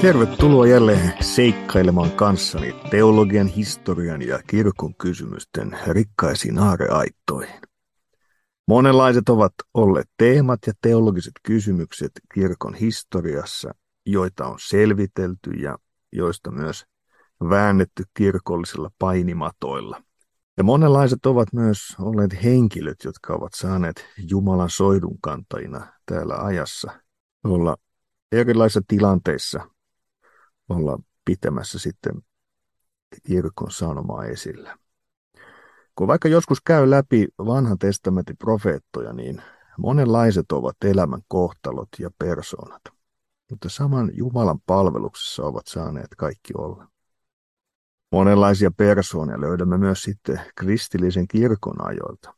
Tervetuloa jälleen seikkailemaan kanssani teologian, historian ja kirkon kysymysten rikkaisiin aareaittoihin. Monenlaiset ovat olleet teemat ja teologiset kysymykset kirkon historiassa, joita on selvitelty ja joista myös väännetty kirkollisilla painimatoilla. Ja monenlaiset ovat myös olleet henkilöt, jotka ovat saaneet Jumalan soidun kantajina täällä ajassa olla erilaisissa tilanteissa olla pitämässä sitten kirkon sanomaa esillä. Kun vaikka joskus käy läpi vanhan testamentin profeettoja, niin monenlaiset ovat elämän kohtalot ja persoonat, mutta saman Jumalan palveluksessa ovat saaneet kaikki olla. Monenlaisia persoonia löydämme myös sitten kristillisen kirkon ajoilta.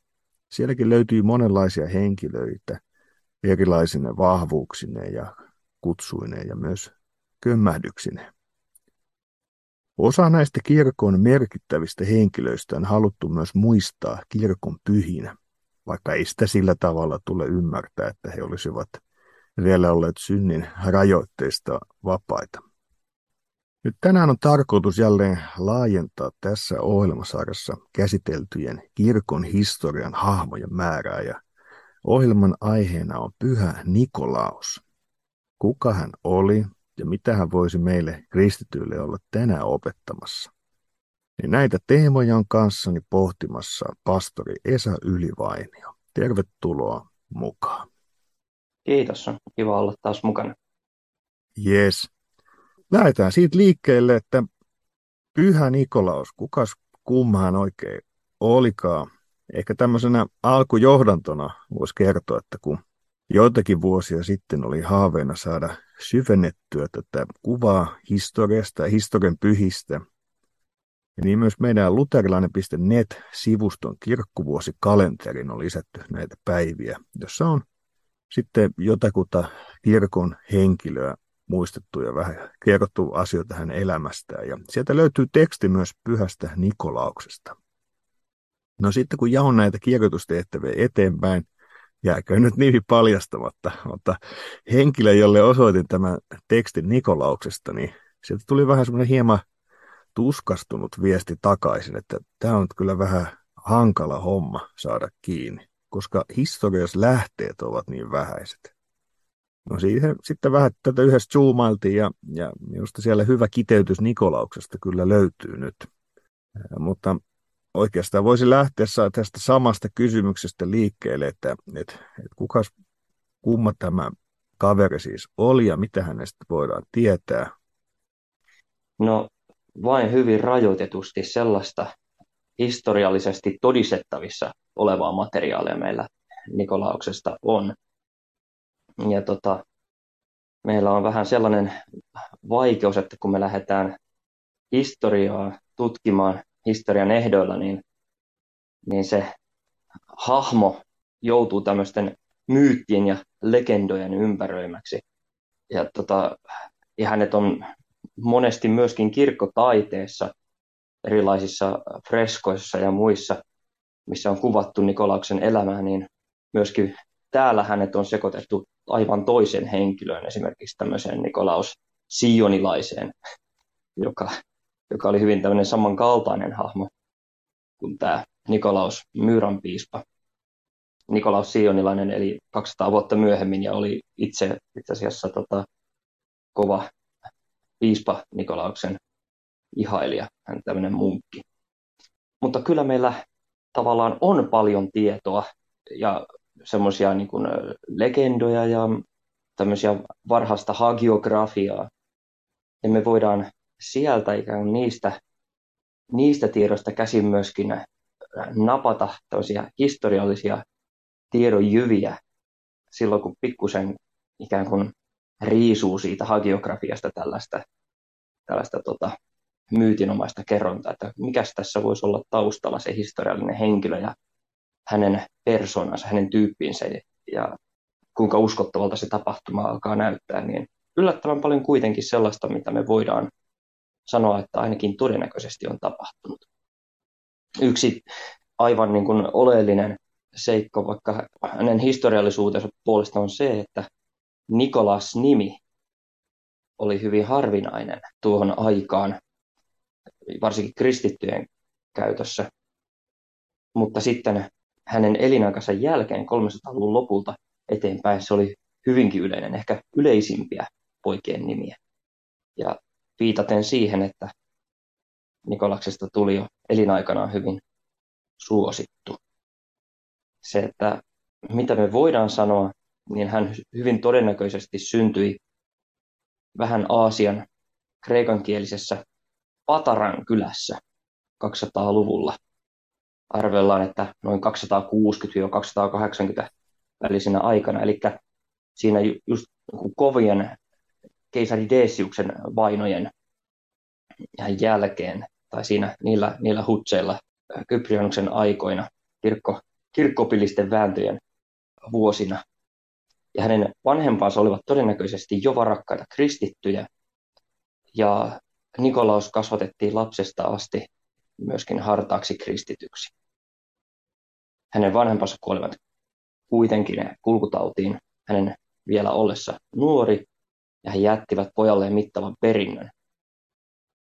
Sielläkin löytyy monenlaisia henkilöitä erilaisine vahvuuksineen ja kutsuineen ja myös kömmähdyksineen. Osa näistä kirkon merkittävistä henkilöistä on haluttu myös muistaa kirkon pyhinä, vaikka ei sitä sillä tavalla tule ymmärtää, että he olisivat vielä olleet synnin rajoitteista vapaita. Nyt tänään on tarkoitus jälleen laajentaa tässä ohjelmasarjassa käsiteltyjen kirkon historian hahmojen määrää ja ohjelman aiheena on pyhä Nikolaus. Kuka hän oli ja mitä hän voisi meille kristityille olla tänään opettamassa? Niin näitä teemoja on kanssani pohtimassa pastori Esa Ylivainio. Tervetuloa mukaan. Kiitos, on kiva olla taas mukana. Yes. Lähdetään siitä liikkeelle, että Pyhä Nikolaus, kukas kummaan oikein olikaan? Ehkä tämmöisenä alkujohdantona voisi kertoa, että kun joitakin vuosia sitten oli haaveena saada syvennettyä tätä kuvaa historiasta ja historian pyhistä. Ja niin myös meidän luterilainen.net-sivuston kirkkuvuosikalenterin on lisätty näitä päiviä, jossa on sitten jotakuta kirkon henkilöä muistettu ja vähän kerrottu asioita hänen elämästään. Ja sieltä löytyy teksti myös pyhästä Nikolauksesta. No sitten kun jaon näitä kirjoitustehtäviä eteenpäin, jääkö nyt nimi paljastamatta, mutta henkilö, jolle osoitin tämän tekstin Nikolauksesta, niin sieltä tuli vähän semmoinen hieman tuskastunut viesti takaisin, että tämä on kyllä vähän hankala homma saada kiinni, koska historiassa lähteet ovat niin vähäiset. No siihen sitten vähän tätä yhdessä zoomailtiin ja, ja minusta siellä hyvä kiteytys Nikolauksesta kyllä löytyy nyt. Mutta oikeastaan voisi lähteä tästä samasta kysymyksestä liikkeelle, että, että, että kukas, kumma tämä kaveri siis oli ja mitä hänestä voidaan tietää? No vain hyvin rajoitetusti sellaista historiallisesti todistettavissa olevaa materiaalia meillä Nikolauksesta on. Ja tota, meillä on vähän sellainen vaikeus, että kun me lähdetään historiaa tutkimaan historian ehdoilla, niin, niin se hahmo joutuu tämmöisten myyttien ja legendojen ympäröimäksi. Ja, tota, ja hänet on monesti myöskin kirkkotaiteessa, erilaisissa freskoissa ja muissa, missä on kuvattu Nikolauksen elämää, niin myöskin täällä hänet on sekoitettu aivan toisen henkilöön, esimerkiksi tämmöiseen Nikolaus Sionilaiseen, joka joka oli hyvin tämmöinen samankaltainen hahmo kuin tämä Nikolaus Myyran piispa. Nikolaus Sionilainen eli 200 vuotta myöhemmin ja oli itse itse asiassa tota, kova piispa Nikolauksen ihailija, hän tämmöinen munkki. Mutta kyllä meillä tavallaan on paljon tietoa ja semmoisia niin legendoja ja tämmöisiä varhaista hagiografiaa. Ja me voidaan sieltä ikään kuin niistä, niistä tiedoista käsin myöskin äh, napata tosia historiallisia tiedonjyviä silloin, kun pikkusen ikään kuin riisuu siitä hagiografiasta tällaista, tällaista tota, myytinomaista kerrontaa, että mikä tässä voisi olla taustalla se historiallinen henkilö ja hänen persoonansa, hänen tyyppinsä ja kuinka uskottavalta se tapahtuma alkaa näyttää, niin yllättävän paljon kuitenkin sellaista, mitä me voidaan sanoa, että ainakin todennäköisesti on tapahtunut. Yksi aivan niin kuin oleellinen seikka vaikka hänen historiallisuutensa puolesta on se, että Nikolas nimi oli hyvin harvinainen tuohon aikaan, varsinkin kristittyjen käytössä. Mutta sitten hänen elinaikansa jälkeen 300-luvun lopulta eteenpäin se oli hyvinkin yleinen, ehkä yleisimpiä poikien nimiä. Ja viitaten siihen, että Nikolaksesta tuli jo elinaikanaan hyvin suosittu. Se, että mitä me voidaan sanoa, niin hän hyvin todennäköisesti syntyi vähän Aasian kreikankielisessä Pataran kylässä 200-luvulla. Arvellaan, että noin 260-280 välisenä aikana. Eli siinä just kovien keisari Deciuksen vainojen jälkeen, tai siinä niillä, niillä hutseilla Kyprionuksen aikoina, kirkko, kirkkopillisten vääntöjen vuosina. Ja hänen vanhempansa olivat todennäköisesti jo varakkaita kristittyjä, ja Nikolaus kasvatettiin lapsesta asti myöskin hartaaksi kristityksi. Hänen vanhempansa kuolivat kuitenkin kulkutautiin hänen vielä ollessa nuori, ja he jättivät pojalleen mittavan perinnön.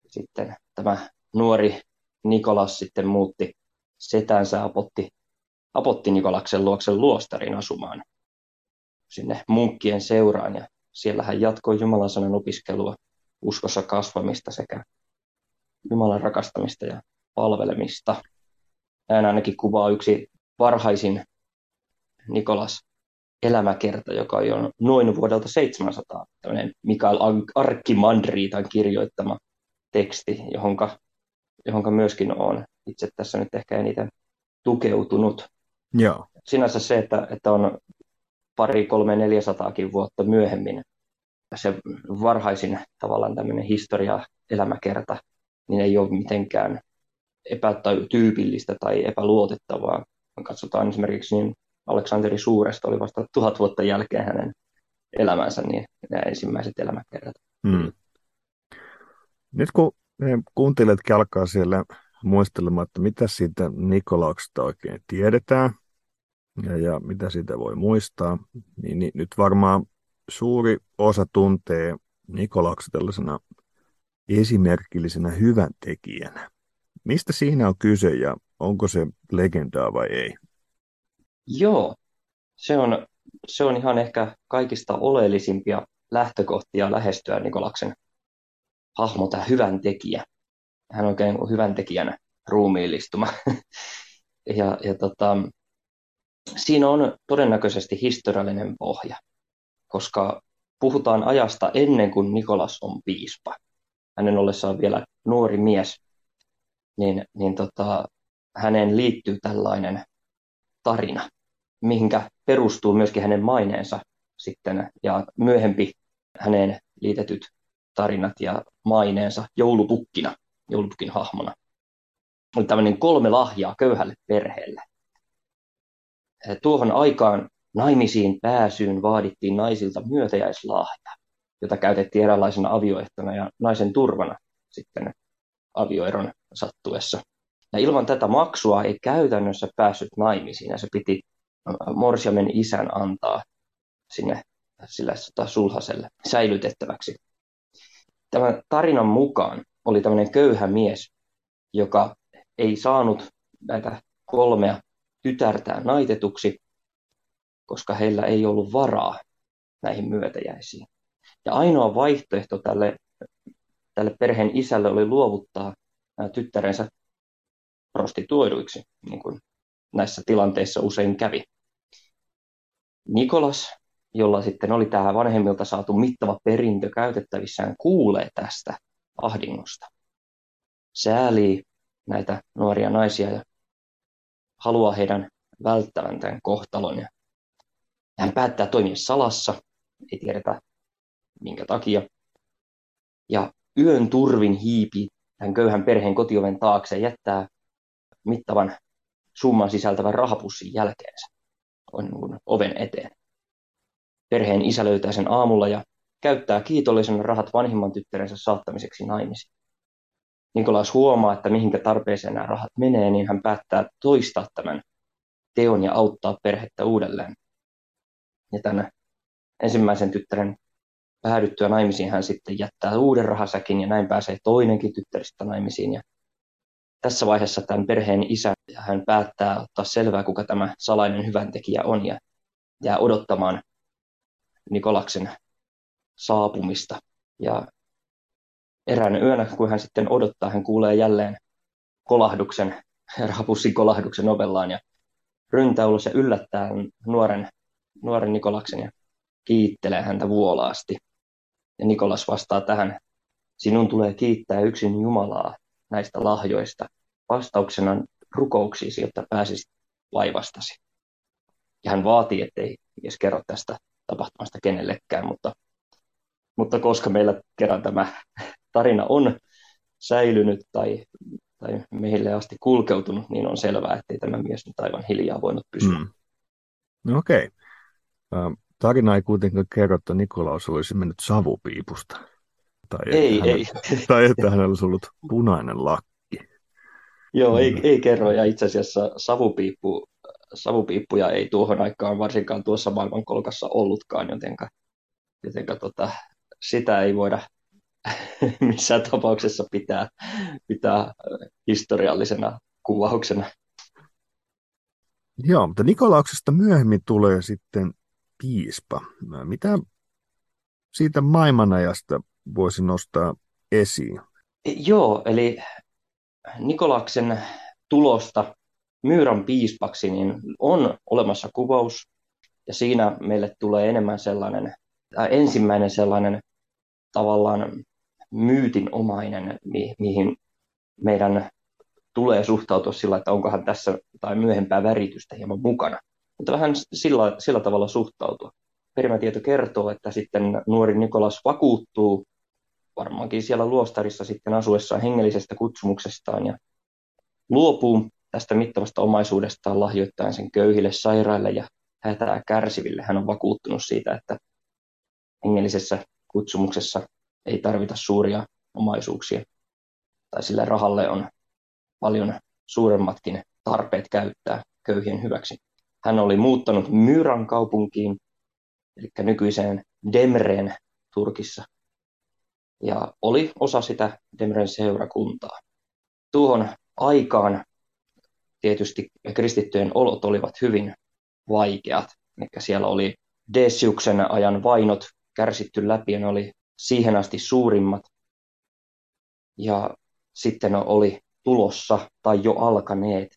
Sitten tämä nuori Nikolas sitten muutti setänsä apotti, apotti Nikolaksen luoksen luostarin asumaan sinne munkkien seuraan ja siellä hän jatkoi Jumalan sanan opiskelua, uskossa kasvamista sekä Jumalan rakastamista ja palvelemista. Hän ainakin kuvaa yksi varhaisin Nikolas elämäkerta, joka on noin vuodelta 700, tämmöinen Mikael Arkkimandriitan kirjoittama teksti, johonka, johonka myöskin on itse tässä nyt ehkä eniten tukeutunut. Joo. Sinänsä se, että, että on pari, kolme, neljäsataakin vuotta myöhemmin se varhaisin tavallaan tämmöinen historia, elämäkerta, niin ei ole mitenkään epätyypillistä tai epäluotettavaa. Katsotaan esimerkiksi niin Aleksanteri Suuresta oli vasta tuhat vuotta jälkeen hänen elämänsä, niin nämä ensimmäiset elämäkerrat. Hmm. Nyt kun kuuntelijatkin alkaa siellä muistelemaan, että mitä siitä Nikolauksesta oikein tiedetään ja, ja mitä siitä voi muistaa, niin, niin nyt varmaan suuri osa tuntee Nikolauksen tällaisena esimerkillisenä hyvän tekijänä. Mistä siinä on kyse ja onko se legendaa vai ei? Joo, se on, se on ihan ehkä kaikista oleellisimpia lähtökohtia lähestyä Nikolaksen hahmo, tämä hyvän tekijä. Hän on oikein hyvän tekijänä ruumiillistuma. ja, ja tota, siinä on todennäköisesti historiallinen pohja, koska puhutaan ajasta ennen kuin Nikolas on piispa. Hänen ollessaan vielä nuori mies, niin, niin tota, häneen liittyy tällainen tarina, mihinkä perustuu myöskin hänen maineensa sitten ja myöhempi häneen liitetyt tarinat ja maineensa joulupukkina, joulupukin hahmona. Oli tämmöinen kolme lahjaa köyhälle perheelle. Tuohon aikaan naimisiin pääsyyn vaadittiin naisilta myötäjäislahja, jota käytettiin eräänlaisena avioehtona ja naisen turvana sitten avioeron sattuessa. Ja ilman tätä maksua ei käytännössä päässyt naimisiin ja se piti morsiamen isän antaa sinne sille tota, sulhaselle säilytettäväksi. Tämän tarinan mukaan oli tämmöinen köyhä mies, joka ei saanut näitä kolmea tytärtään naitetuksi, koska heillä ei ollut varaa näihin myötäjäisiin. Ja ainoa vaihtoehto tälle, tälle perheen isälle oli luovuttaa tyttärensä prostituoiduiksi, niin kuin näissä tilanteissa usein kävi. Nikolas, jolla sitten oli tämä vanhemmilta saatu mittava perintö käytettävissään, kuulee tästä ahdingosta. Säälii näitä nuoria naisia ja haluaa heidän välttävän tämän kohtalon. Ja hän päättää toimia salassa, ei tiedetä minkä takia. Ja yön turvin hiipi tämän köyhän perheen kotioven taakse ja jättää mittavan summan sisältävän rahapussin jälkeensä on niin oven eteen. Perheen isä löytää sen aamulla ja käyttää kiitollisena rahat vanhimman tyttärensä saattamiseksi naimisiin. Nikolaus huomaa, että mihinkä tarpeeseen nämä rahat menee, niin hän päättää toistaa tämän teon ja auttaa perhettä uudelleen. Ja tämän ensimmäisen tyttären päädyttyä naimisiin hän sitten jättää uuden rahasäkin ja näin pääsee toinenkin tyttäristä naimisiin. Ja tässä vaiheessa tämän perheen isä hän päättää ottaa selvää, kuka tämä salainen hyväntekijä on ja jää odottamaan Nikolaksen saapumista. Ja eräänä yönä, kun hän sitten odottaa, hän kuulee jälleen kolahduksen, rahapussin kolahduksen ovellaan ja ryntää ulos ja yllättää nuoren, nuoren Nikolaksen ja kiittelee häntä vuolaasti. Ja Nikolas vastaa tähän, sinun tulee kiittää yksin Jumalaa näistä lahjoista vastauksena rukouksiisi, jotta pääsisit vaivastasi. Ja hän vaatii, ettei edes kerro tästä tapahtumasta kenellekään, mutta, mutta koska meillä kerran tämä tarina on säilynyt tai, tai meille asti kulkeutunut, niin on selvää, ettei tämä mies nyt aivan hiljaa voinut pysyä. Mm. No okei. Okay. Tarina ei kuitenkaan kerro, että Nikolaus olisi mennyt savupiipusta. Tai ei, että ei. Hän, tai että hänellä olisi ollut punainen lakki. Joo, ei, mm. ei kerro. Ja itse asiassa savupiippu, savupiippuja ei tuohon aikaan varsinkaan tuossa maailmankolkassa ollutkaan, jotenka, jotenka tota, sitä ei voida missään tapauksessa pitää, pitää historiallisena kuvauksena. Joo, mutta Nikolauksesta myöhemmin tulee sitten piispa. Mitä siitä maailmanajasta voisi nostaa esiin? Joo, eli Nikolaksen tulosta Myyrän piispaksi niin on olemassa kuvaus, ja siinä meille tulee enemmän sellainen, tai ensimmäinen sellainen tavallaan myytinomainen, mi- mihin meidän tulee suhtautua sillä, että onkohan tässä tai myöhempää väritystä hieman mukana. Mutta vähän sillä, sillä tavalla suhtautua. Perimätieto kertoo, että sitten nuori Nikolas vakuuttuu varmaankin siellä luostarissa sitten asuessaan hengellisestä kutsumuksestaan ja luopuu tästä mittavasta omaisuudestaan lahjoittaen sen köyhille, sairaille ja hätää kärsiville. Hän on vakuuttunut siitä, että hengellisessä kutsumuksessa ei tarvita suuria omaisuuksia, tai sillä rahalle on paljon suuremmatkin tarpeet käyttää köyhien hyväksi. Hän oli muuttanut Myran kaupunkiin, eli nykyiseen Demreen Turkissa, ja oli osa sitä Demren seurakuntaa. Tuohon aikaan tietysti kristittyjen olot olivat hyvin vaikeat. Eli siellä oli Deciuksen ajan vainot kärsitty läpi ja ne oli siihen asti suurimmat. Ja sitten oli tulossa tai jo alkaneet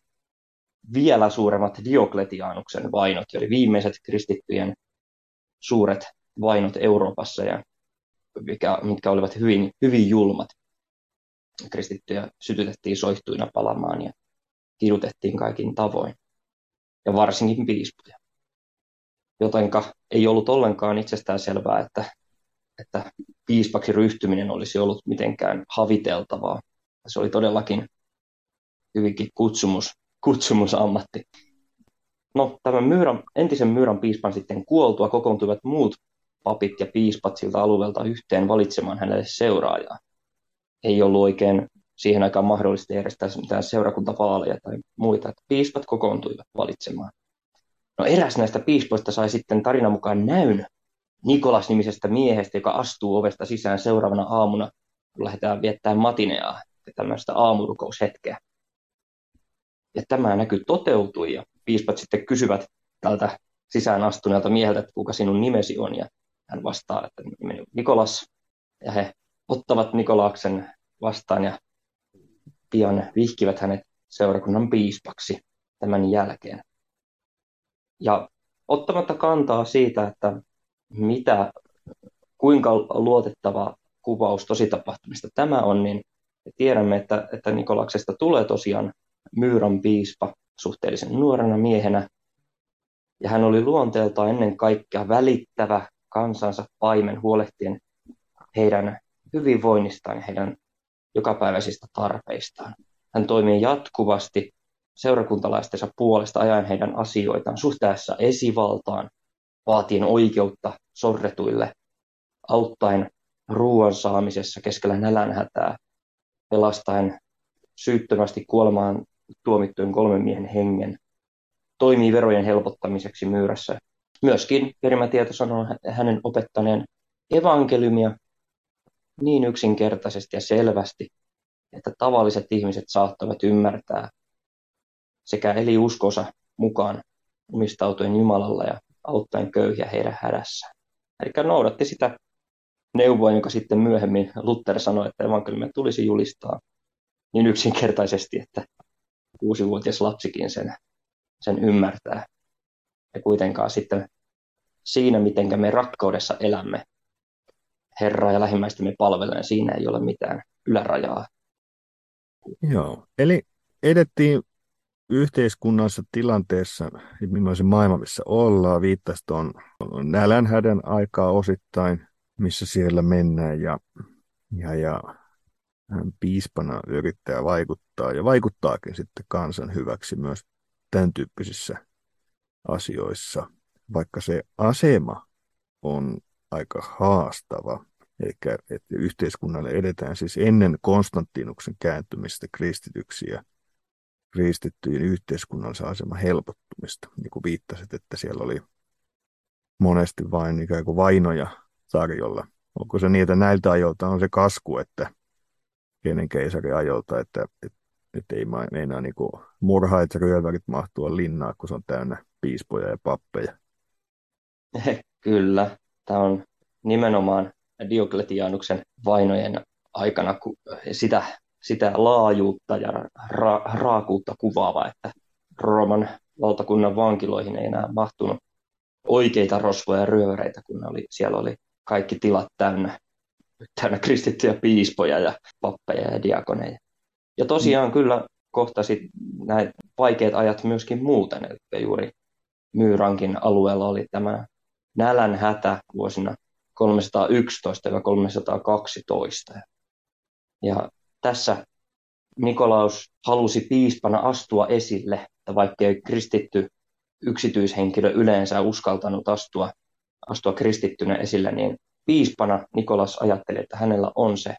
vielä suuremmat Diokletianuksen vainot, eli viimeiset kristittyjen suuret vainot Euroopassa. Ja mikä, mitkä olivat hyvin, hyvin julmat. Kristittyjä sytytettiin soihtuina palamaan ja kidutettiin kaikin tavoin, ja varsinkin piispoja. Jotenka ei ollut ollenkaan itsestään selvää, että, että piispaksi ryhtyminen olisi ollut mitenkään haviteltavaa. Se oli todellakin hyvinkin kutsumus, kutsumusammatti. No, tämän myyrän, entisen myyrän piispan sitten kuoltua kokoontuivat muut papit ja piispat siltä alueelta yhteen valitsemaan hänelle seuraajaa. Ei ollut oikein siihen aikaan mahdollista järjestää mitään seurakuntavaaleja tai muita. Että piispat kokoontuivat valitsemaan. No eräs näistä piispoista sai sitten tarinan mukaan näyn Nikolas-nimisestä miehestä, joka astuu ovesta sisään seuraavana aamuna, kun lähdetään viettämään matineaa, tämmöistä aamurukoushetkeä. Ja tämä näky toteutui ja piispat sitten kysyvät tältä sisään astuneelta mieheltä, että kuka sinun nimesi on. Ja hän vastaa, että Nikolas, ja he ottavat Nikolaaksen vastaan ja pian vihkivät hänet seurakunnan piispaksi tämän jälkeen. Ja ottamatta kantaa siitä, että mitä, kuinka luotettava kuvaus tositapahtumista tämä on, niin tiedämme, että, että Nikolaksesta tulee tosiaan Myyrän piispa suhteellisen nuorena miehenä, ja hän oli luonteeltaan ennen kaikkea välittävä, kansansa paimen huolehtien heidän hyvinvoinnistaan ja heidän jokapäiväisistä tarpeistaan. Hän toimii jatkuvasti seurakuntalaistensa puolesta ajan heidän asioitaan suhteessa esivaltaan, vaatien oikeutta sorretuille, auttaen ruoan saamisessa keskellä nälänhätää, pelastaen syyttömästi kuolemaan tuomittujen kolmen miehen hengen, toimii verojen helpottamiseksi myyrässä Myöskin perimätieto sanoo hänen opettaneen evankeliumia niin yksinkertaisesti ja selvästi, että tavalliset ihmiset saattavat ymmärtää sekä eli uskonsa mukaan omistautuen Jumalalla ja auttaen köyhiä heidän hädässään. Eli noudatti sitä neuvoa, jonka sitten myöhemmin Luther sanoi, että evankeliumia tulisi julistaa niin yksinkertaisesti, että kuusivuotias lapsikin sen, sen ymmärtää. Ja kuitenkaan sitten siinä, miten me rakkaudessa elämme Herraa ja lähimmäistämme palvelen, siinä ei ole mitään ylärajaa. Joo, eli edettiin yhteiskunnallisessa tilanteessa, millaisen maailma, missä ollaan, viittaisi tuon nälänhädän aikaa osittain, missä siellä mennään ja, ja, ja hän piispana yrittää vaikuttaa ja vaikuttaakin sitten kansan hyväksi myös tämän tyyppisissä asioissa, vaikka se asema on aika haastava. Eli että yhteiskunnalle edetään siis ennen Konstantinuksen kääntymistä kristityksi ja kristittyjen yhteiskunnallisen aseman helpottumista. Niin kuin viittasit, että siellä oli monesti vain ikään kuin vainoja tarjolla. Onko se niitä näiltä ajoilta on se kasku, että kenen keisari ajolta, että, että, että ei meinaa niin murhaat ja ryövärit mahtua linnaa, kun se on täynnä piispoja ja pappeja. Kyllä, tämä on nimenomaan Diokletianuksen vainojen aikana sitä, sitä laajuutta ja ra, raakuutta kuvaava, että Rooman valtakunnan vankiloihin ei enää mahtunut oikeita rosvoja ja ryöväreitä, kun oli, siellä oli kaikki tilat täynnä, täynnä kristittyjä piispoja ja pappeja ja diakoneja. Ja tosiaan mm. kyllä kohtasi näitä vaikeat ajat myöskin muuten, eli juuri Myyrankin alueella oli tämä nälän hätä vuosina 311-312. Ja tässä Nikolaus halusi piispana astua esille, että vaikkei kristitty yksityishenkilö yleensä uskaltanut astua, astua kristittynä esille, niin piispana Nikolas ajatteli, että hänellä on se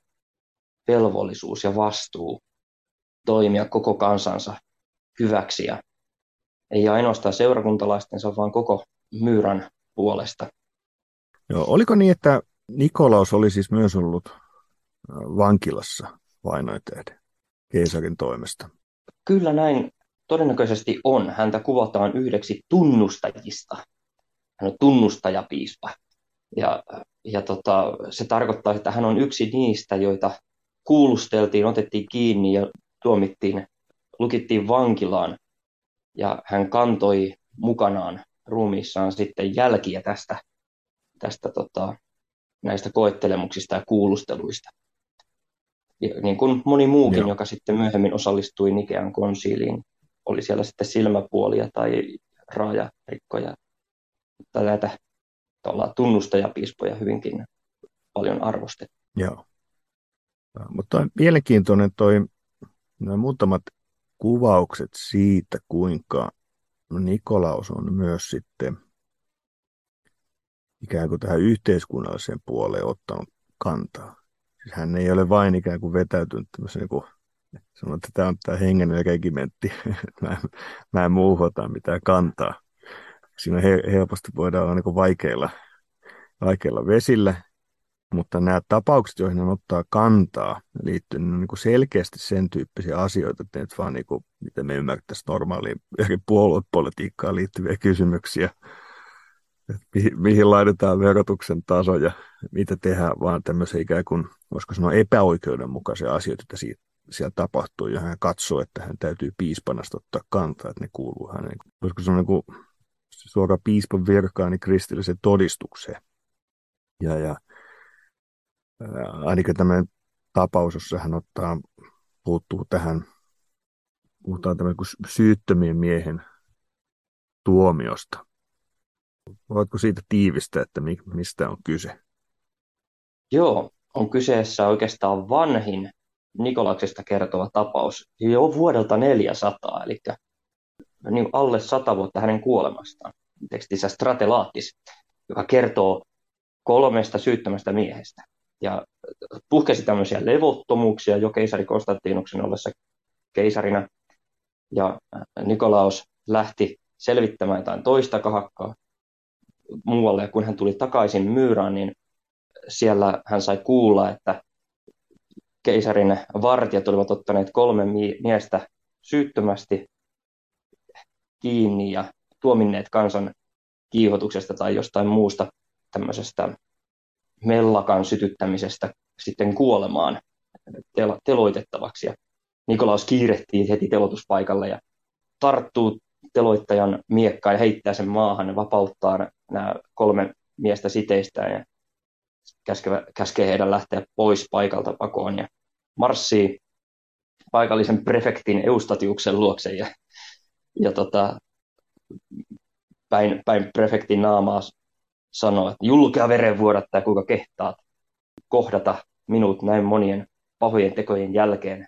velvollisuus ja vastuu toimia koko kansansa hyväksi ja ei ainoastaan seurakuntalaistensa, vaan koko myyrän puolesta. Joo, oliko niin, että Nikolaus oli siis myös ollut äh, vankilassa vainoiteiden keisarin toimesta? Kyllä näin todennäköisesti on. Häntä kuvataan yhdeksi tunnustajista. Hän on tunnustajapiispa. Ja, ja tota, se tarkoittaa, että hän on yksi niistä, joita kuulusteltiin, otettiin kiinni ja tuomittiin, lukittiin vankilaan. Ja hän kantoi mukanaan ruumiissaan sitten jälkiä tästä tästä tota, näistä koettelemuksista ja kuulusteluista. Ja niin kuin moni muukin, Joo. joka sitten myöhemmin osallistui Nikean konsiiliin, oli siellä sitten silmäpuolia tai raajarikkoja tai näitä tunnustajapiispoja hyvinkin paljon arvostettu. Joo. Mutta mielenkiintoinen toi nämä muutamat kuvaukset siitä, kuinka Nikolaus on myös sitten – ikään kuin tähän yhteiskunnalliseen puoleen ottanut kantaa. Siis hän ei ole vain ikään kuin vetäytynyt niin kuin, sanon, että tämä on tämä hengellinen regimentti, mä, mä en muuhun ota mitään kantaa. Siinä he, helposti voidaan olla niin kuin vaikeilla, vaikeilla vesillä, mutta nämä tapaukset, joihin hän ottaa kantaa, liittyy niin kuin selkeästi sen tyyppisiä asioita, että ne vaan niin kuin, miten me ymmärtäisiin normaaliin eri puoluepolitiikkaan liittyviä kysymyksiä, mihin, mihin laitetaan verotuksen taso ja mitä tehdään, vaan tämmöisiä ikään kuin, voisiko sanoa epäoikeudenmukaisia asioita, että siitä, siellä tapahtuu, ja hän katsoo, että hän täytyy piispanasta ottaa kantaa, että ne kuuluu hänen, voisiko sanoa niin kuin suora piispan virkaani niin kristilliseen todistukseen. Ja, ja ainakin tämmöinen tapaus, jossa hän ottaa, puuttuu tähän, puhutaan tämmöinen syyttömien miehen tuomiosta. Voitko siitä tiivistää, että mistä on kyse? Joo, on kyseessä oikeastaan vanhin Nikolaksesta kertova tapaus jo vuodelta 400, eli niin alle sata vuotta hänen kuolemastaan. Tekstissä Stratelaatis, joka kertoo kolmesta syyttömästä miehestä. Ja puhkesi tämmöisiä levottomuuksia jo keisari Konstantinuksen ollessa keisarina. Ja Nikolaus lähti selvittämään jotain toista kahakkaa muualle. Ja kun hän tuli takaisin Myyraan, niin siellä hän sai kuulla, että keisarin vartijat olivat ottaneet kolme miestä syyttömästi kiinni ja tuominneet kansan kiihotuksesta tai jostain muusta tämmöisestä mellakan sytyttämisestä sitten kuolemaan teloitettavaksi. Ja Nikolaus kiirehtii heti telotuspaikalle ja tarttuu teloittajan miekkaan ja heittää sen maahan ja vapauttaa nämä kolme miestä siteistään ja käskee, käskee heidän lähteä pois paikalta pakoon ja marssii paikallisen prefektin Eustatiuksen luokse ja, ja tota, päin, päin prefektin naamaa sanoo, että julkea verenvuodattaja, kuinka kehtaat kohdata minut näin monien pahojen tekojen jälkeen.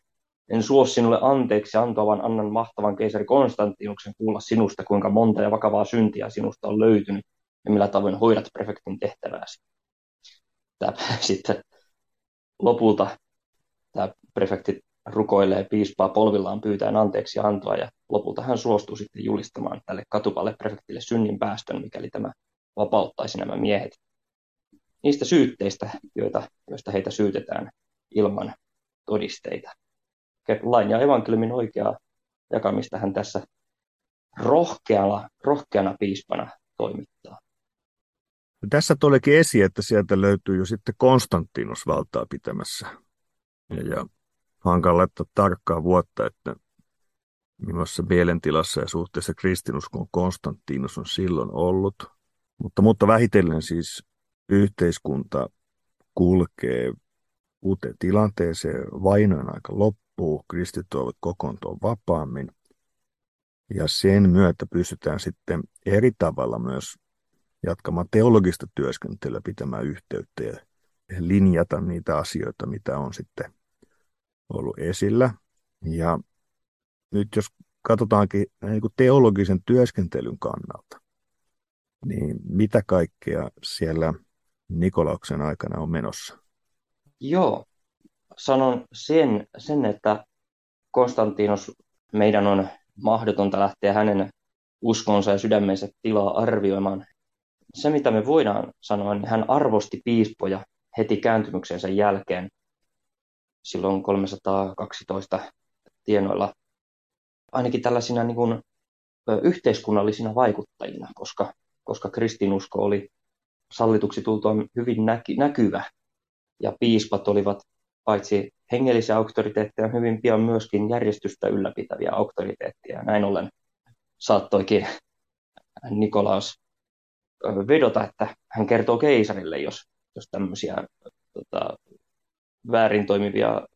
En suo sinulle anteeksi antoa, vaan annan mahtavan keisari Konstantinuksen kuulla sinusta, kuinka monta ja vakavaa syntiä sinusta on löytynyt ja millä tavoin hoidat prefektin tehtävääsi. Tämä, sitten lopulta tämä prefekti rukoilee piispaa polvillaan pyytäen anteeksi antoa ja lopulta hän suostuu sitten julistamaan tälle katupalle prefektille synnin päästön, mikäli tämä vapauttaisi nämä miehet niistä syytteistä, joita, joista heitä syytetään ilman todisteita. Lain ja evankeliumin oikeaa jakamista hän tässä rohkeana, rohkeana piispana toimittaa. Tässä tulikin esiin, että sieltä löytyy jo sitten Konstantinus valtaa pitämässä. Ja, ja hankala että tarkkaa vuotta, että millaisessa mielentilassa ja suhteessa kristinuskon Konstantinus on silloin ollut. Mutta, mutta vähitellen siis yhteiskunta kulkee uuteen tilanteeseen, vainojen aika loppuu, kristitty ovat kokoontua vapaammin. Ja sen myötä pystytään sitten eri tavalla myös jatkamaan teologista työskentelyä, pitämään yhteyttä ja linjata niitä asioita, mitä on sitten ollut esillä. Ja nyt jos katsotaankin niin kuin teologisen työskentelyn kannalta, niin mitä kaikkea siellä Nikolauksen aikana on menossa? Joo, sanon sen, sen että Konstantinos, meidän on mahdotonta lähteä hänen uskonsa ja sydämensä tilaa arvioimaan. Se, mitä me voidaan sanoa, niin hän arvosti piispoja heti kääntymyksensä jälkeen silloin 312 tienoilla ainakin tällaisina niin kuin, yhteiskunnallisina vaikuttajina, koska, koska kristinusko oli sallituksi tultua hyvin näky, näkyvä ja piispat olivat paitsi hengellisiä auktoriteetteja, hyvin pian myöskin järjestystä ylläpitäviä auktoriteetteja. Näin ollen saattoikin Nikolaus vedota, että hän kertoo keisarille, jos, jos tämmöisiä tota, väärin toimivia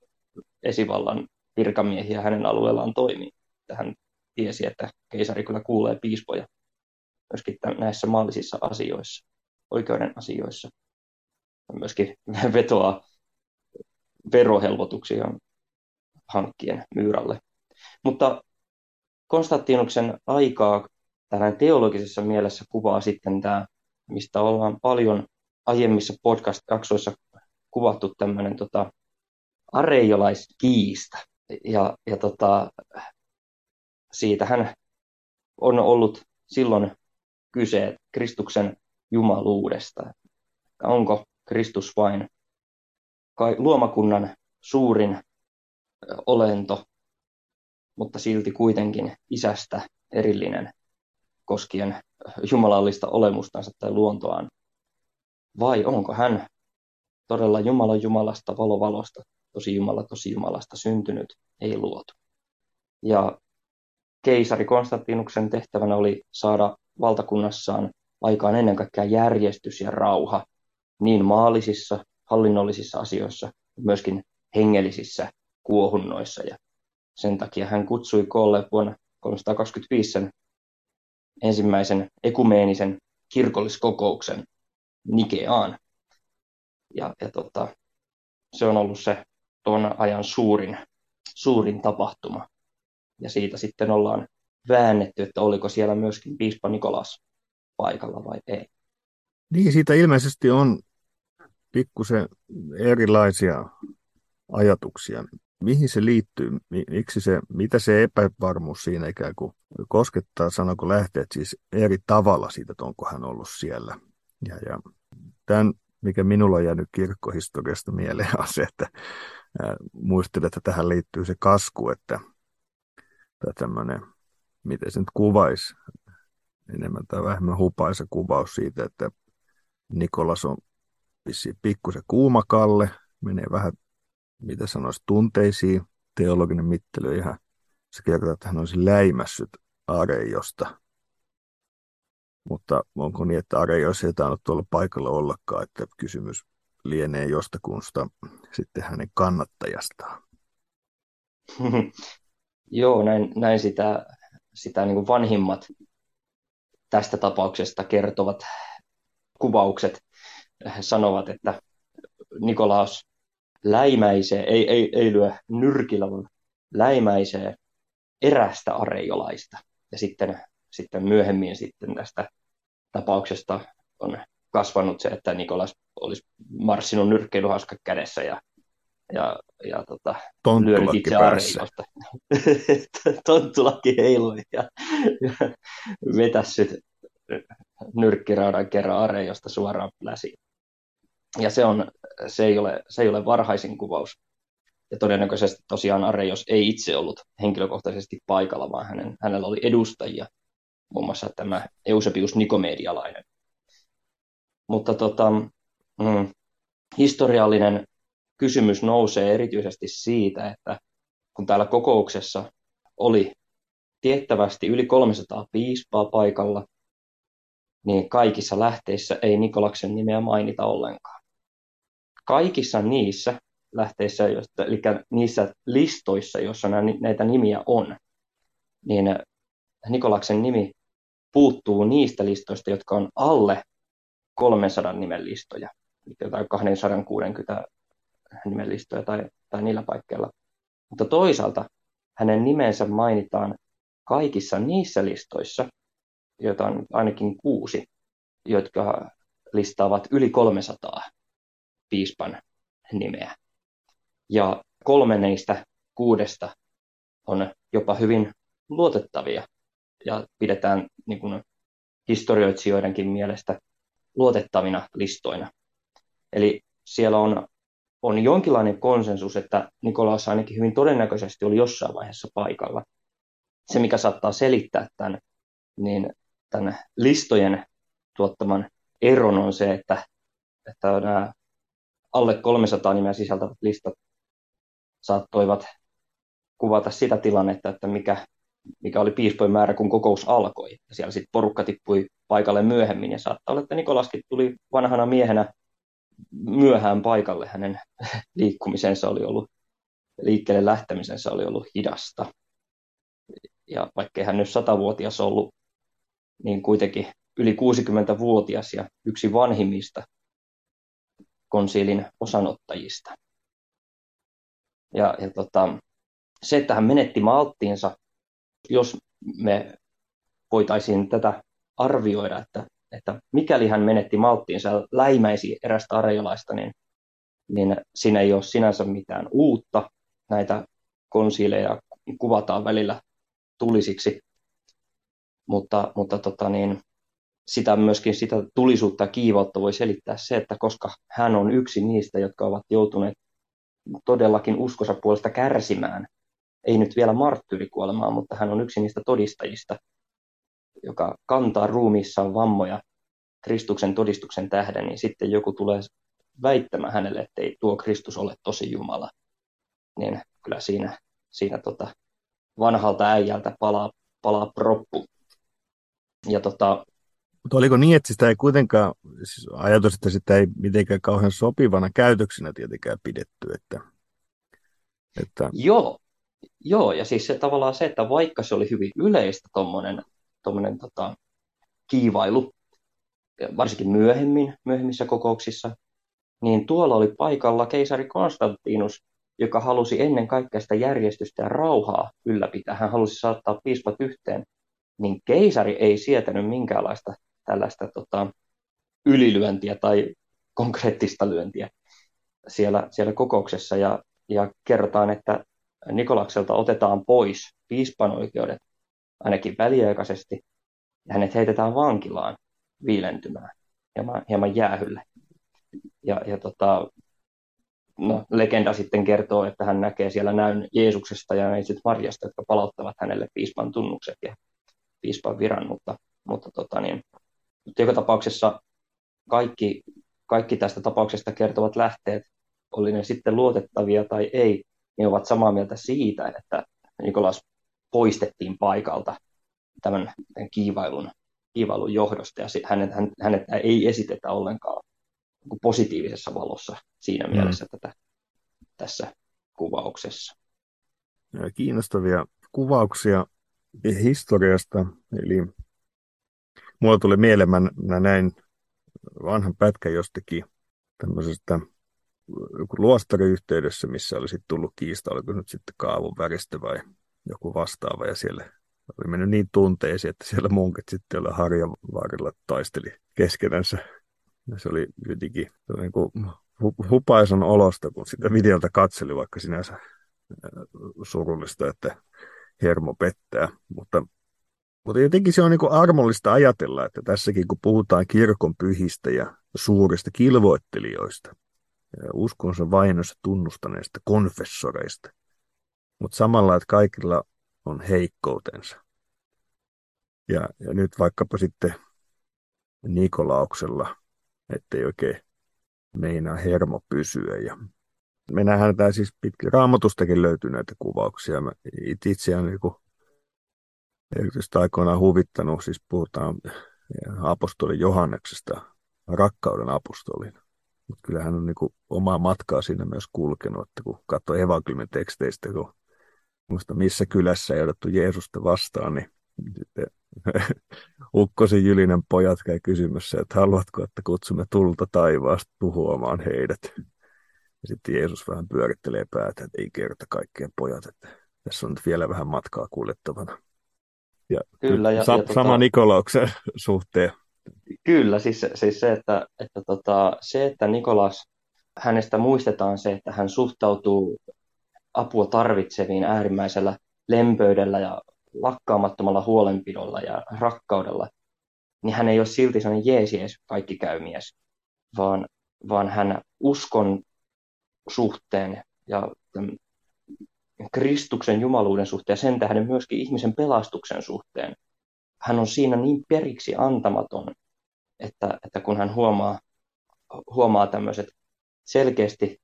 esivallan virkamiehiä hänen alueellaan toimii. Hän tiesi, että keisari kyllä kuulee piispoja myöskin näissä maallisissa asioissa, oikeuden asioissa. Myöskin vetoaa verohelpotuksia hankkien myyralle. Mutta Konstantinuksen aikaa tällainen teologisessa mielessä kuvaa sitten tämä, mistä ollaan paljon aiemmissa podcast-jaksoissa kuvattu tämmöinen tota, areiolaiskiista. Ja, ja tota, siitähän on ollut silloin kyse Kristuksen jumaluudesta. Onko Kristus vain luomakunnan suurin olento, mutta silti kuitenkin isästä erillinen koskien jumalallista olemustansa tai luontoaan? Vai onko hän todella Jumala Jumalasta, valo valosta, tosi Jumala tosi Jumalasta syntynyt, ei luotu. Ja keisari Konstantinuksen tehtävänä oli saada valtakunnassaan aikaan ennen kaikkea järjestys ja rauha niin maallisissa, hallinnollisissa asioissa, myöskin hengellisissä kuohunnoissa. Ja sen takia hän kutsui koolle vuonna 325 sen ensimmäisen ekumeenisen kirkolliskokouksen Nikeaan. Ja, ja tota, se on ollut se tuon ajan suurin, suurin tapahtuma. Ja siitä sitten ollaan väännetty, että oliko siellä myöskin piispa Nikolas paikalla vai ei. Niin, siitä ilmeisesti on pikkusen erilaisia ajatuksia. Mihin se liittyy? Miksi se, mitä se epävarmuus siinä ikään kuin koskettaa? Sanoko lähteet siis eri tavalla siitä, että onko hän ollut siellä? Ja, ja tämän mikä minulla on jäänyt kirkkohistoriasta mieleen, on se, että muistelin, että tähän liittyy se kasku, että tai tämmöinen, miten se nyt kuvaisi, enemmän tai vähemmän hupaisa kuvaus siitä, että Nikolas on vissiin pikkusen kuumakalle, menee vähän, mitä sanoisi, tunteisiin, teologinen mittely ihan, se kertoo, että hän olisi läimässyt Areiosta. Mutta onko niin, että Areios ei tainnut tuolla paikalla ollakaan, että kysymys lienee jostakunsta sitten hänen kannattajastaan. Joo, näin, näin sitä, sitä niin kuin vanhimmat tästä tapauksesta kertovat kuvaukset sanovat, että Nikolaus läimäisee, ei, ei, ei lyö nyrkillä, vaan läimäisee erästä areiolaista. Ja sitten, sitten myöhemmin sitten tästä tapauksesta on kasvanut se, että Nikolas olisi marssinut nyrkkeilyhauska kädessä ja, ja, ja tota, lyönyt itse areiolasta. Tonttulakki heilui ja, ja vetässyt nyrkkiraudan kerran areijosta suoraan läsiin. Ja se, on, se, ei ole, se ei ole varhaisin kuvaus. Ja todennäköisesti tosiaan Areios ei itse ollut henkilökohtaisesti paikalla, vaan hänen, hänellä oli edustajia, muun muassa tämä Eusebius Nikomedialainen. Mutta tota, mm, historiallinen kysymys nousee erityisesti siitä, että kun täällä kokouksessa oli tiettävästi yli 300 piispaa paikalla, niin kaikissa lähteissä ei Nikolaksen nimeä mainita ollenkaan. Kaikissa niissä lähteissä, eli niissä listoissa, joissa näitä nimiä on, niin Nikolaksen nimi puuttuu niistä listoista, jotka on alle 300 nimen listoja, tai 260 nimen listoja tai, tai niillä paikkeilla. Mutta toisaalta hänen nimensä mainitaan kaikissa niissä listoissa, joita on ainakin kuusi, jotka listaavat yli 300 piispan nimeä. Ja kolme niistä kuudesta on jopa hyvin luotettavia ja pidetään niin kuin historioitsijoidenkin mielestä luotettavina listoina. Eli siellä on, on jonkinlainen konsensus, että Nikolaus ainakin hyvin todennäköisesti oli jossain vaiheessa paikalla. Se, mikä saattaa selittää tämän, niin tämän listojen tuottaman eron on se, että, että nämä alle 300 nimeä sisältävät listat saattoivat kuvata sitä tilannetta, että mikä, mikä oli piispojen määrä, kun kokous alkoi. Siellä sitten porukka tippui paikalle myöhemmin, ja saattaa olla, että Nikolaskin tuli vanhana miehenä myöhään paikalle. Hänen liikkumisensa oli ollut, liikkeelle lähtemisensä oli ollut hidasta. Ja vaikkei hän nyt satavuotias ollut, niin kuitenkin yli 60-vuotias ja yksi vanhimmista konsiilin osanottajista. Ja, ja tota, se, että hän menetti malttiinsa, jos me voitaisiin tätä arvioida, että, että mikäli hän menetti malttiinsa läimäisi erästä arjolaista, niin, niin siinä ei ole sinänsä mitään uutta. Näitä konsiileja kuvataan välillä tulisiksi, mutta, mutta tota niin, sitä myöskin sitä tulisuutta ja kiivautta voi selittää se, että koska hän on yksi niistä, jotka ovat joutuneet todellakin uskonsa puolesta kärsimään, ei nyt vielä marttyyrikuolemaa, mutta hän on yksi niistä todistajista, joka kantaa ruumiissaan vammoja Kristuksen todistuksen tähden, niin sitten joku tulee väittämään hänelle, että ei tuo Kristus ole tosi Jumala. Niin kyllä siinä, siinä tota vanhalta äijältä palaa, palaa proppu. Ja tota, mutta oliko niin, että sitä ei kuitenkaan, siis ajatus, että sitä ei mitenkään kauhean sopivana käytöksenä tietenkään pidetty, että, että... Joo, joo, ja siis se tavallaan se, että vaikka se oli hyvin yleistä tuommoinen tommonen, tota, kiivailu, varsinkin myöhemmin, myöhemmissä kokouksissa, niin tuolla oli paikalla keisari Konstantinus, joka halusi ennen kaikkea sitä järjestystä ja rauhaa ylläpitää. Hän halusi saattaa piispat yhteen, niin keisari ei sietänyt minkäänlaista tällaista tota, ylilyöntiä tai konkreettista lyöntiä siellä, siellä kokouksessa ja, ja kerrotaan, että Nikolakselta otetaan pois piispan oikeudet ainakin väliaikaisesti ja hänet heitetään vankilaan viilentymään hieman, hieman jäähylle. Ja, ja tota, no, legenda sitten kertoo, että hän näkee siellä näyn Jeesuksesta ja neitsyt Marjasta, jotka palauttavat hänelle piispan tunnukset ja piispan viran, mutta, mutta tota niin, mutta joka tapauksessa kaikki, kaikki tästä tapauksesta kertovat lähteet, oli ne sitten luotettavia tai ei, niin ovat samaa mieltä siitä, että Nikolas poistettiin paikalta tämän kiivailun, kiivailun johdosta ja hänet, hänet ei esitetä ollenkaan positiivisessa valossa siinä mm. mielessä tätä, tässä kuvauksessa. Kiinnostavia kuvauksia historiasta. Eli mulla tuli mieleen, mä näin vanhan pätkän jostakin tämmöisestä luostariyhteydessä, missä olisi tullut kiista, oliko nyt sitten kaavun väristä vai joku vastaava, ja siellä oli mennyt niin tunteisiin, että siellä munkit sitten jolla harjan varrella taisteli keskenänsä. Ja se oli jotenkin se oli niin kuin hupaisan olosta, kun sitä videolta katseli, vaikka sinänsä äh, surullista, että hermo pettää. Mutta, mutta jotenkin se on niin kuin armollista ajatella, että tässäkin kun puhutaan kirkon pyhistä ja suurista kilvoittelijoista, ja uskonsa vainossa tunnustaneista konfessoreista, mutta samalla, että kaikilla on heikkoutensa. Ja, ja nyt vaikkapa sitten Nikolauksella, ettei oikein meinaa hermo pysyä. Ja me nähdään siis pitkin raamatustakin löytyy näitä kuvauksia. Mä itseään niin erityisesti aikoinaan huvittanut, siis puhutaan apostoli Johanneksesta, rakkauden apostolin. Mutta kyllähän on niin omaa matkaa siinä myös kulkenut, että kun katsoo evankeliumin teksteistä, kun muista missä kylässä ei odottu Jeesusta vastaan, niin sitten Ukkosen Jylinen pojat käy kysymässä, että haluatko, että kutsumme tulta taivaasta tuhoamaan heidät. Ja sitten Jeesus vähän pyörittelee päätä, että ei kerta kaikkien pojat, että tässä on nyt vielä vähän matkaa kuljettavana. Ja Kyllä, ja, sa- ja tota- sama tota, Nikolauksen suhteen. Kyllä, siis, siis se, että, että tota, se, että Nikolas, hänestä muistetaan se, että hän suhtautuu apua tarvitseviin äärimmäisellä lempöydellä ja lakkaamattomalla huolenpidolla ja rakkaudella, niin hän ei ole silti sellainen jeesies kaikki käymies, vaan, vaan hän uskon suhteen ja Kristuksen jumaluuden suhteen ja sen tähden myöskin ihmisen pelastuksen suhteen. Hän on siinä niin periksi antamaton, että, että kun hän huomaa, huomaa tämmöiset selkeästi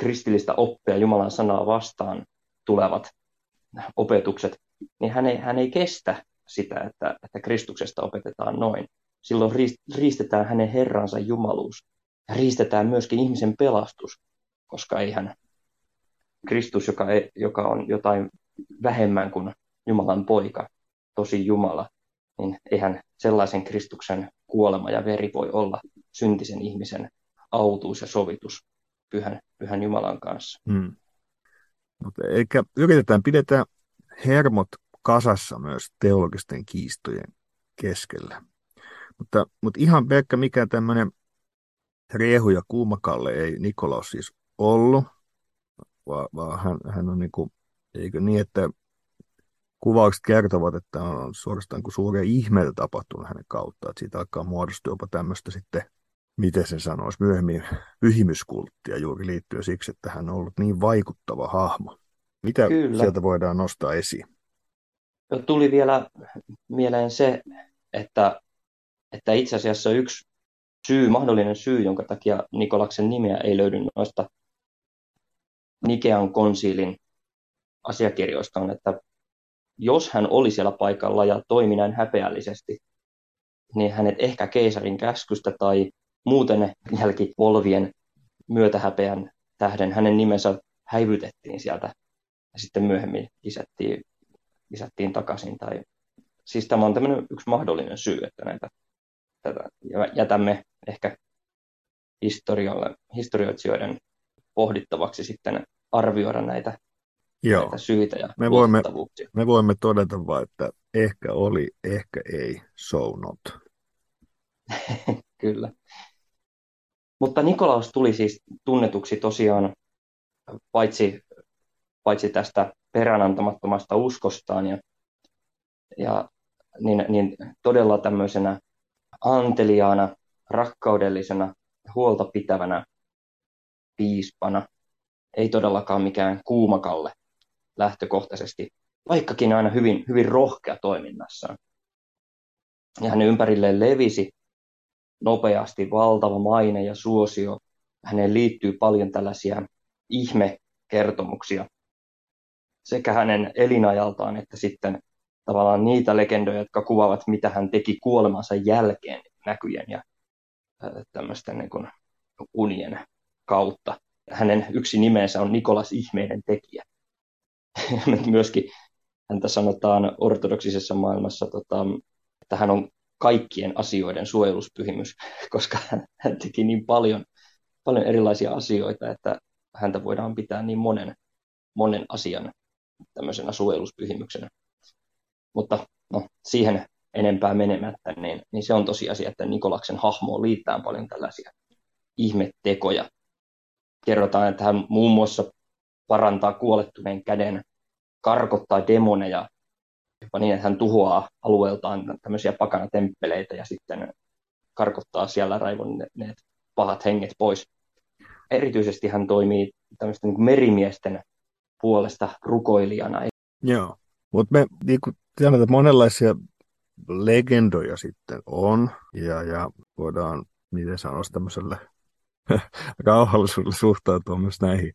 kristillistä oppia Jumalan sanaa vastaan tulevat opetukset, niin hän ei, hän ei kestä sitä, että, että Kristuksesta opetetaan noin. Silloin riistetään hänen Herransa jumaluus ja riistetään myöskin ihmisen pelastus, koska eihän Kristus, joka, ei, joka on jotain vähemmän kuin Jumalan poika, tosi Jumala, niin eihän sellaisen Kristuksen kuolema ja veri voi olla syntisen ihmisen autuus ja sovitus pyhän, pyhän Jumalan kanssa. Hmm. Mutta eikä yritetään pidetä hermot kasassa myös teologisten kiistojen keskellä. Mutta, mutta ihan pelkkä mikä tämmöinen riehu ja kuumakalle ei Nikolaus siis ollut, vaan, vaan hän, hän on niin kuin, eikö niin, että kuvaukset kertovat, että on suorastaan kuin suuria ihmeitä tapahtunut hänen kautta, että siitä alkaa muodostua jopa tämmöistä sitten miten sen sanoisi, myöhemmin pyhimyskulttia juuri liittyen siksi, että hän on ollut niin vaikuttava hahmo. Mitä Kyllä. sieltä voidaan nostaa esiin? Tuli vielä mieleen se, että, että itse asiassa yksi syy, mahdollinen syy, jonka takia Nikolaksen nimeä ei löydy noista Nikean konsiilin asiakirjoista on, että jos hän oli siellä paikalla ja toimi näin häpeällisesti, niin hänet ehkä keisarin käskystä tai muuten jälkipolvien myötähäpeän tähden hänen nimensä häivytettiin sieltä ja sitten myöhemmin lisättiin, lisättiin takaisin. Tai, siis tämä on tämmöinen yksi mahdollinen syy, että näitä tätä, jätämme ehkä historioitsijoiden pohdittavaksi sitten arvioida näitä, Joo. näitä syitä ja me voimme, me voimme todeta vain, että ehkä oli, ehkä ei, so not. Kyllä. Mutta Nikolaus tuli siis tunnetuksi tosiaan paitsi, paitsi tästä peränantamattomasta uskostaan ja, ja niin, niin todella tämmöisenä anteliaana, rakkaudellisena huolta pitävänä piispana. Ei todellakaan mikään kuumakalle lähtökohtaisesti, vaikkakin aina hyvin, hyvin rohkea toiminnassaan. Ja hänen ympärilleen levisi nopeasti valtava maine ja suosio. Häneen liittyy paljon tällaisia ihmekertomuksia sekä hänen elinajaltaan että sitten tavallaan niitä legendoja, jotka kuvaavat, mitä hän teki kuolemansa jälkeen näkyjen ja tämmöisten niin kuin unien kautta. Hänen yksi nimensä on Nikolas Ihmeiden tekijä. Myöskin häntä sanotaan ortodoksisessa maailmassa, tota, että hän on kaikkien asioiden suojeluspyhimys, koska hän teki niin paljon, paljon erilaisia asioita, että häntä voidaan pitää niin monen, monen asian tämmöisenä suojeluspyhimyksenä. Mutta no, siihen enempää menemättä, niin, niin se on tosiasia, että Nikolaksen hahmoon liittää paljon tällaisia ihmettekoja. Kerrotaan, että hän muun muassa parantaa kuolettuneen käden, karkottaa demoneja, niin, että hän tuhoaa alueeltaan tämmöisiä pakanatemppeleitä ja sitten karkottaa siellä raivonneet pahat henget pois. Erityisesti hän toimii tämmöisten niin merimiesten puolesta rukoilijana. Joo, mutta me niin kuin tiedän, että monenlaisia legendoja sitten on, ja, ja voidaan, miten sanoisi, tämmöiselle rauhallisuudelle suhtautua myös näihin,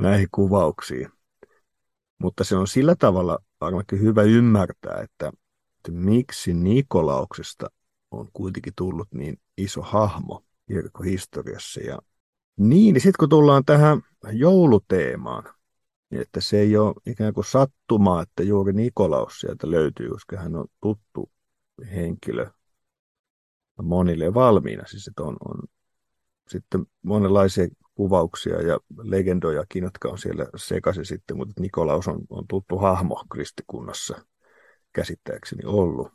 näihin kuvauksiin. Mutta se on sillä tavalla varmaankin hyvä ymmärtää, että, että miksi Nikolauksesta on kuitenkin tullut niin iso hahmo kirkkohistoriassa. Ja niin, niin sitten kun tullaan tähän jouluteemaan, niin että se ei ole ikään kuin sattumaa, että juuri Nikolaus sieltä löytyy, koska hän on tuttu henkilö monille valmiina. Siis että on, on sitten monenlaisia kuvauksia ja legendojakin, jotka on siellä sekaisin sitten, mutta Nikolaus on, on tuttu hahmo kristikunnassa käsittääkseni ollut.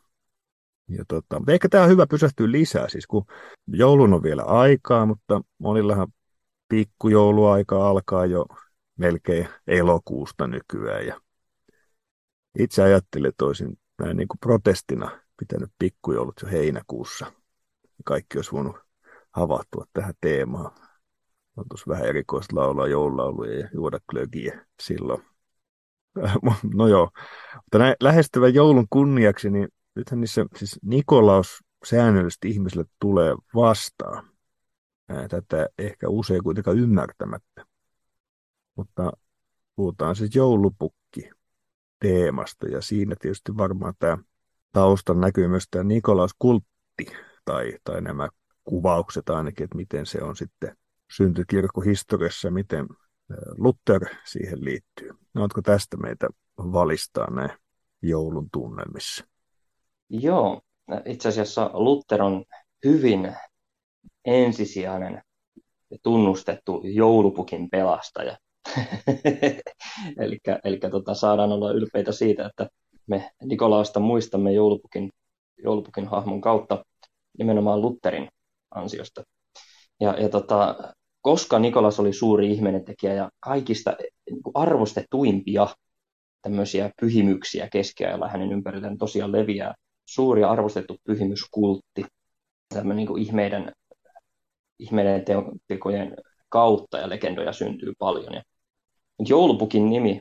Ja tota, ehkä tämä on hyvä pysähtyä lisää, siis kun joulun on vielä aikaa, mutta monillahan pikkujouluaika alkaa jo melkein elokuusta nykyään. Ja itse ajattelin, että olisin näin niin kuin protestina pitänyt pikkujoulut jo heinäkuussa. Kaikki olisi voinut havahtua tähän teemaan. On tuossa vähän erikoista laulaa joululauluja ja juoda klögiä silloin. No joo, mutta näin lähestyvän joulun kunniaksi, niin nythän niissä siis Nikolaus säännöllisesti ihmisille tulee vastaan. Tätä ehkä usein kuitenkaan ymmärtämättä. Mutta puhutaan siis joulupukki teemasta ja siinä tietysti varmaan tämä taustan näkyy myös tämä Nikolaus-kultti tai, tai nämä kuvaukset ainakin, että miten se on sitten syntynyt kirkkohistoriassa, miten Luther siihen liittyy. No, oletko tästä meitä valistaa näin joulun tunnelmissa? Joo, itse asiassa Luther on hyvin ensisijainen ja tunnustettu joulupukin pelastaja. eli tota, saadaan olla ylpeitä siitä, että me Nikolausta muistamme joulupukin, joulupukin hahmon kautta nimenomaan Lutherin ansiosta. Ja, ja tota, koska Nikolas oli suuri ihminen tekijä ja kaikista niin arvostetuimpia tämmöisiä pyhimyksiä keskiajalla hänen ympärilleen tosiaan leviää suuri ja arvostettu pyhimyskultti, tämmöinen niin ihmeiden, ihmeiden tekojen kautta ja legendoja syntyy paljon. Ja joulupukin nimi,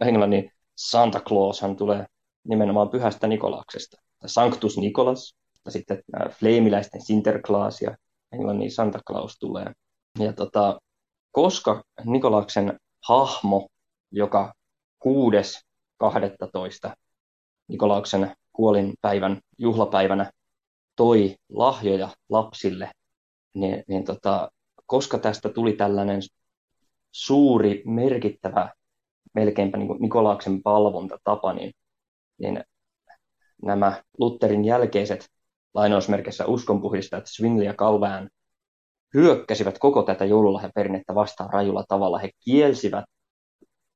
englannin Santa Claus, hän tulee nimenomaan pyhästä Nikolauksesta. Sanctus Nicholas, ja sitten fleimiläisten Sinterklaas ja englannin Santa Claus tulee. Ja tota, koska Nikolauksen hahmo, joka 6.12. Nikolauksen kuolinpäivän juhlapäivänä toi lahjoja lapsille, niin, niin tota, koska tästä tuli tällainen suuri, merkittävä, melkeinpä niin Nikolaaksen palvontatapa, niin, niin nämä Lutherin jälkeiset lainausmerkissä uskonpuhdistajat Swingley ja Calvin hyökkäsivät koko tätä joululahjaperinnettä vastaan rajulla tavalla. He kielsivät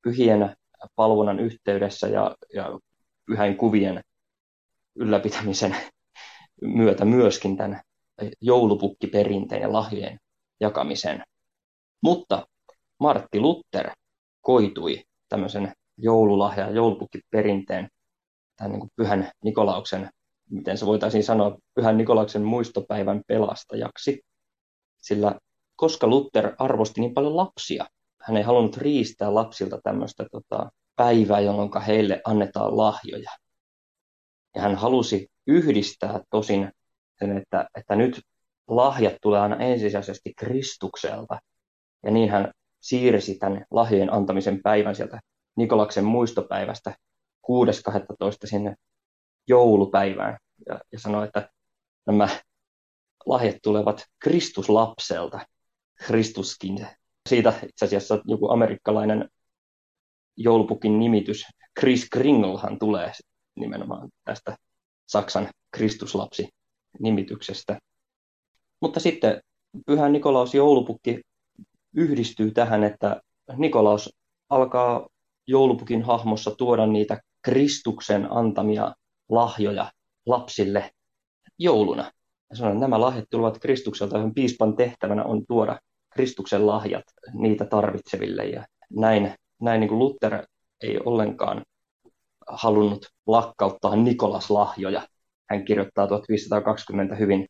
pyhien palvonnan yhteydessä ja, ja pyhäin kuvien ylläpitämisen myötä myöskin tämän joulupukkiperinteen ja lahjojen jakamisen. Mutta Martti Luther koitui tämmöisen joululahja- ja joulupukkiperinteen, tämän niin kuin pyhän Nikolauksen, miten se voitaisiin sanoa, pyhän Nikolauksen muistopäivän pelastajaksi. Sillä koska Luther arvosti niin paljon lapsia, hän ei halunnut riistää lapsilta tämmöistä tota, päivää, jolloin heille annetaan lahjoja. Ja hän halusi yhdistää tosin sen, että, että nyt lahjat tulee aina ensisijaisesti Kristukselta. Ja niin hän siirsi tämän lahjojen antamisen päivän sieltä Nikolaksen muistopäivästä 6.12. sinne joulupäivään ja, ja sanoi, että nämä lahjat tulevat Kristuslapselta, Kristuskin. Siitä itse asiassa joku amerikkalainen joulupukin nimitys, Chris Kringlehan tulee nimenomaan tästä Saksan Kristuslapsi-nimityksestä. Mutta sitten Pyhä Nikolaus joulupukki yhdistyy tähän, että Nikolaus alkaa joulupukin hahmossa tuoda niitä Kristuksen antamia lahjoja lapsille jouluna. Ja että nämä lahjat tulevat Kristukselta, johon piispan tehtävänä on tuoda Kristuksen lahjat niitä tarvitseville. Ja näin, näin niin kuin Luther ei ollenkaan halunnut lakkauttaa Nikolas lahjoja. Hän kirjoittaa 1520 hyvin,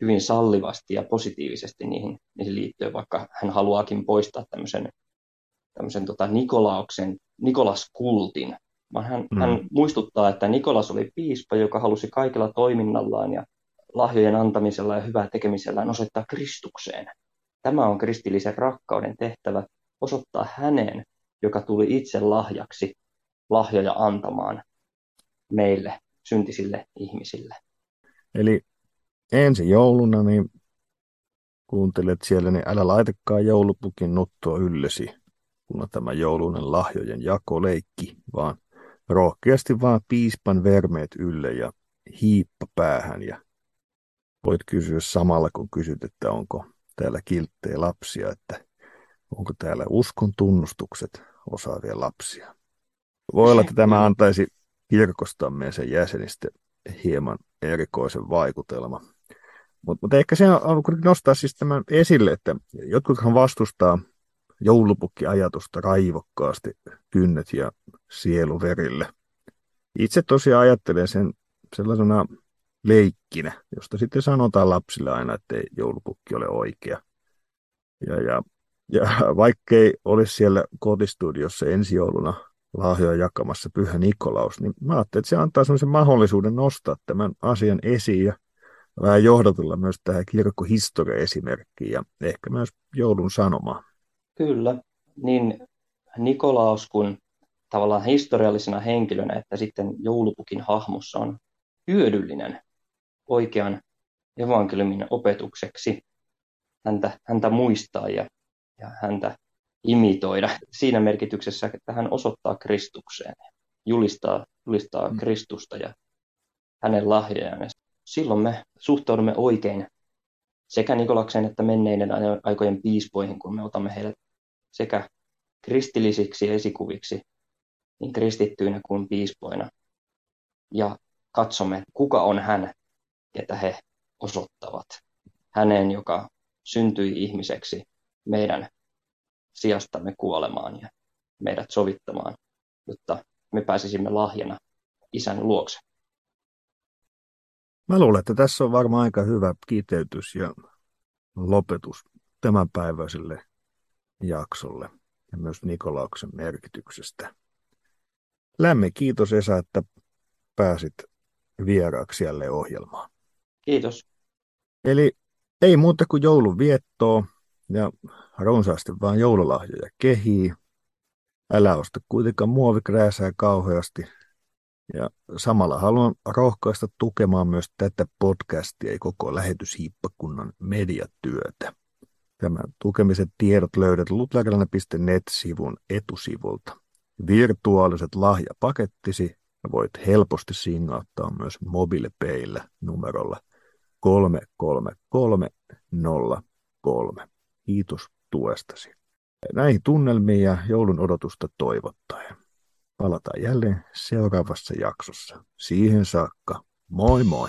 hyvin sallivasti ja positiivisesti niihin, niihin liittyen, vaikka hän haluaakin poistaa tämmöisen, tämmöisen tota Nikolauksen, Nikolas-kultin. Vaan hän, mm. hän muistuttaa, että Nikolas oli piispa, joka halusi kaikilla toiminnallaan ja lahjojen antamisella ja hyvää tekemisellään osoittaa Kristukseen. Tämä on kristillisen rakkauden tehtävä osoittaa häneen, joka tuli itse lahjaksi lahjoja antamaan meille, syntisille ihmisille. Eli ensi jouluna, niin kuuntelet siellä, niin älä laitakaan joulupukin nuttua yllesi, kun tämä joulunen lahjojen jakoleikki, vaan rohkeasti vaan piispan vermeet ylle ja hiippa päähän ja voit kysyä samalla, kun kysyt, että onko täällä kilttejä lapsia, että onko täällä uskon tunnustukset osaavia lapsia. Voi olla, että tämä antaisi kirkostamme ja sen jäsenistä hieman erikoisen vaikutelma. Mutta mut ehkä se on kuitenkin nostaa siis tämän esille, että jotkuthan vastustaa joulupukki-ajatusta raivokkaasti kynnet ja sielu verille. Itse tosiaan ajattelen sen sellaisena leikkinä, josta sitten sanotaan lapsille aina, että ei joulupukki ole oikea. Ja, ja, ja vaikkei olisi siellä kotistudiossa ensi jouluna lahjoja jakamassa Pyhä Nikolaus, niin mä ajattelin, että se antaa sellaisen mahdollisuuden nostaa tämän asian esiin ja vähän johdatella myös tähän kirkkohistoria-esimerkkiin ja ehkä myös joulun sanomaan. Kyllä, niin Nikolaus kun tavallaan historiallisena henkilönä, että sitten joulupukin hahmossa on hyödyllinen oikean evankeliumin opetukseksi häntä, häntä muistaa ja, ja häntä imitoida siinä merkityksessä, että hän osoittaa Kristukseen, julistaa, julistaa mm. Kristusta ja hänen lahjojaan. Silloin me suhtaudumme oikein sekä Nikolaksen että menneiden aikojen piispoihin, kun me otamme heidät sekä kristillisiksi esikuviksi, niin kristittyinä kuin piispoina. Ja katsomme, kuka on hän, ketä he osoittavat. Hänen, joka syntyi ihmiseksi meidän sijastamme kuolemaan ja meidät sovittamaan, jotta me pääsisimme lahjana isän luokse. Mä luulen, että tässä on varmaan aika hyvä kiteytys ja lopetus tämänpäiväiselle jaksolle ja myös Nikolauksen merkityksestä. Lämmin kiitos Esa, että pääsit vieraaksi jälleen ohjelmaan. Kiitos. Eli ei muuta kuin joulun viettoa ja runsaasti vaan joululahjoja kehii. Älä osta kuitenkaan muovikrääsää kauheasti. Ja samalla haluan rohkaista tukemaan myös tätä podcastia ja koko lähetyshiippakunnan mediatyötä. Tämän tukemisen tiedot löydät lutlerilainen.net-sivun etusivulta. Virtuaaliset lahjapakettisi voit helposti singauttaa myös mobiilepeillä numerolla 3303. Kiitos tuestasi. Näihin tunnelmiin ja joulun odotusta toivottaen. Palataan jälleen seuraavassa jaksossa. Siihen saakka, moi moi!